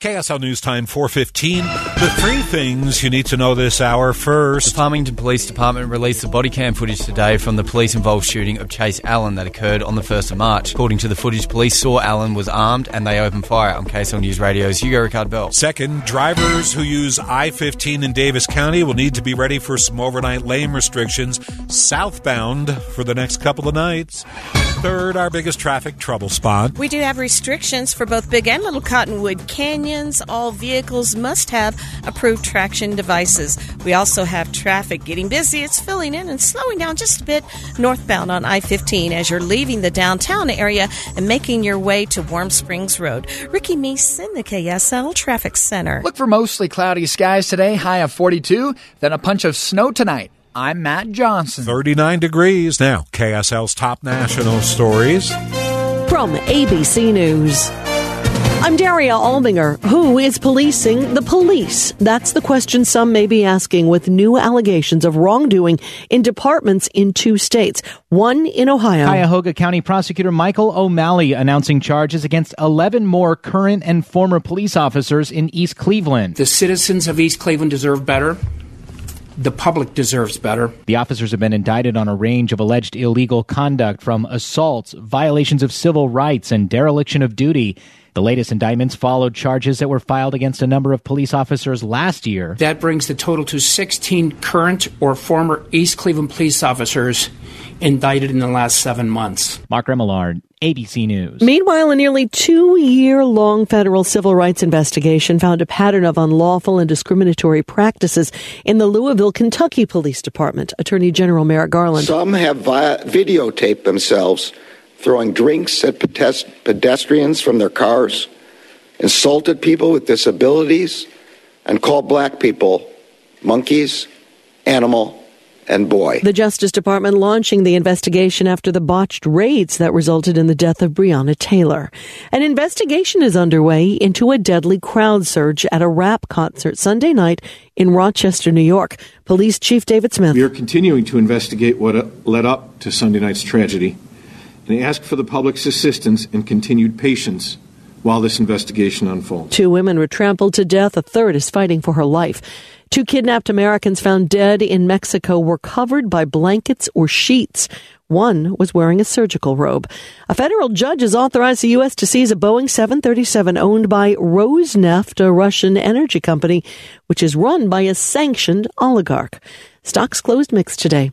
KSL News Time 415. The three things you need to know this hour first. The Farmington Police Department released the body cam footage today from the police involved shooting of Chase Allen that occurred on the 1st of March. According to the footage, police saw Allen was armed and they opened fire on KSL News Radio's Hugo Ricard Bell. Second, drivers who use I 15 in Davis County will need to be ready for some overnight lane restrictions southbound for the next couple of nights. Third, our biggest traffic trouble spot. We do have restrictions for both Big and Little Cottonwood Canyons. All vehicles must have approved traction devices. We also have traffic getting busy. It's filling in and slowing down just a bit northbound on I 15 as you're leaving the downtown area and making your way to Warm Springs Road. Ricky Meese in the KSL Traffic Center. Look for mostly cloudy skies today, high of 42, then a punch of snow tonight. I'm Matt Johnson. 39 degrees now. KSL's top national stories. From ABC News. I'm Daria Albinger. Who is policing the police? That's the question some may be asking with new allegations of wrongdoing in departments in two states, one in Ohio. Cuyahoga County Prosecutor Michael O'Malley announcing charges against 11 more current and former police officers in East Cleveland. The citizens of East Cleveland deserve better. The public deserves better. The officers have been indicted on a range of alleged illegal conduct from assaults, violations of civil rights, and dereliction of duty. The latest indictments followed charges that were filed against a number of police officers last year. That brings the total to 16 current or former East Cleveland police officers indicted in the last seven months. Mark Remillard, ABC News. Meanwhile, a nearly two year long federal civil rights investigation found a pattern of unlawful and discriminatory practices in the Louisville, Kentucky Police Department. Attorney General Merrick Garland. Some have vi- videotaped themselves throwing drinks at pedestrians from their cars, insulted people with disabilities, and called black people monkeys, animal, and boy. The Justice Department launching the investigation after the botched raids that resulted in the death of Breonna Taylor. An investigation is underway into a deadly crowd surge at a rap concert Sunday night in Rochester, New York. Police Chief David Smith. We are continuing to investigate what uh, led up to Sunday night's tragedy and ask for the public's assistance and continued patience while this investigation unfolds. Two women were trampled to death. A third is fighting for her life. Two kidnapped Americans found dead in Mexico were covered by blankets or sheets. One was wearing a surgical robe. A federal judge has authorized the U.S. to seize a Boeing 737 owned by Rosneft, a Russian energy company, which is run by a sanctioned oligarch. Stocks closed mixed today.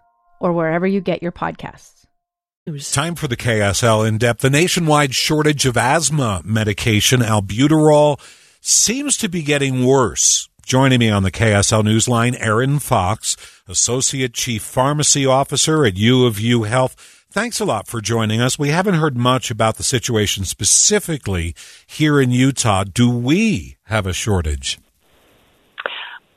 or wherever you get your podcasts. Time for the KSL in depth. The nationwide shortage of asthma medication, albuterol, seems to be getting worse. Joining me on the KSL Newsline, Erin Fox, Associate Chief Pharmacy Officer at U of U Health. Thanks a lot for joining us. We haven't heard much about the situation specifically here in Utah. Do we have a shortage?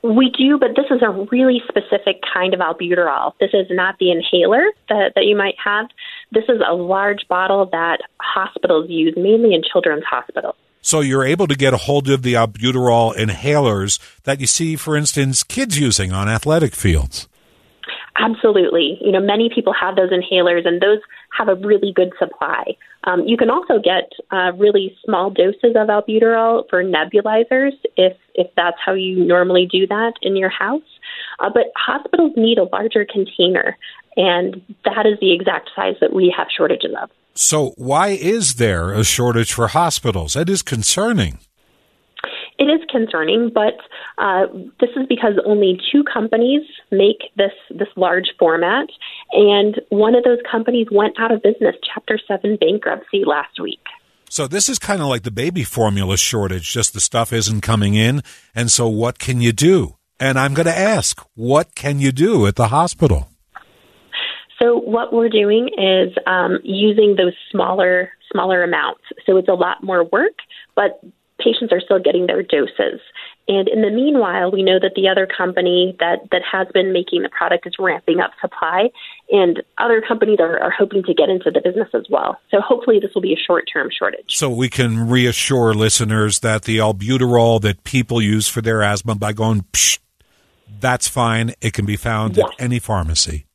We do, but this is a really specific kind of albuterol. This is not the inhaler that, that you might have. This is a large bottle that hospitals use, mainly in children's hospitals. So you're able to get a hold of the albuterol inhalers that you see, for instance, kids using on athletic fields. Absolutely. You know, many people have those inhalers, and those have a really good supply. Um, you can also get uh, really small doses of albuterol for nebulizers if if that's how you normally do that in your house. Uh, but hospitals need a larger container, and that is the exact size that we have shortages of. So, why is there a shortage for hospitals? That is concerning. It is concerning, but uh, this is because only two companies make this this large format, and one of those companies went out of business, Chapter Seven bankruptcy last week. So this is kind of like the baby formula shortage. Just the stuff isn't coming in, and so what can you do? And I'm going to ask, what can you do at the hospital? So what we're doing is um, using those smaller smaller amounts. So it's a lot more work, but patients are still getting their doses. And in the meanwhile, we know that the other company that, that has been making the product is ramping up supply, and other companies are, are hoping to get into the business as well. So hopefully, this will be a short term shortage. So we can reassure listeners that the albuterol that people use for their asthma by going, Psh, that's fine. It can be found yes. at any pharmacy.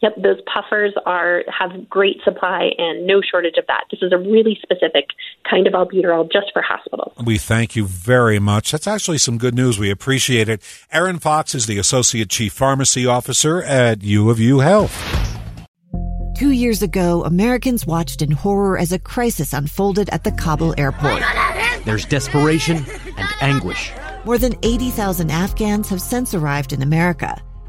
Yep, those puffers are have great supply and no shortage of that. This is a really specific kind of albuterol just for hospitals. We thank you very much. That's actually some good news. We appreciate it. Erin Fox is the Associate Chief Pharmacy Officer at U of U Health. Two years ago, Americans watched in horror as a crisis unfolded at the Kabul airport. There's desperation and anguish. More than 80,000 Afghans have since arrived in America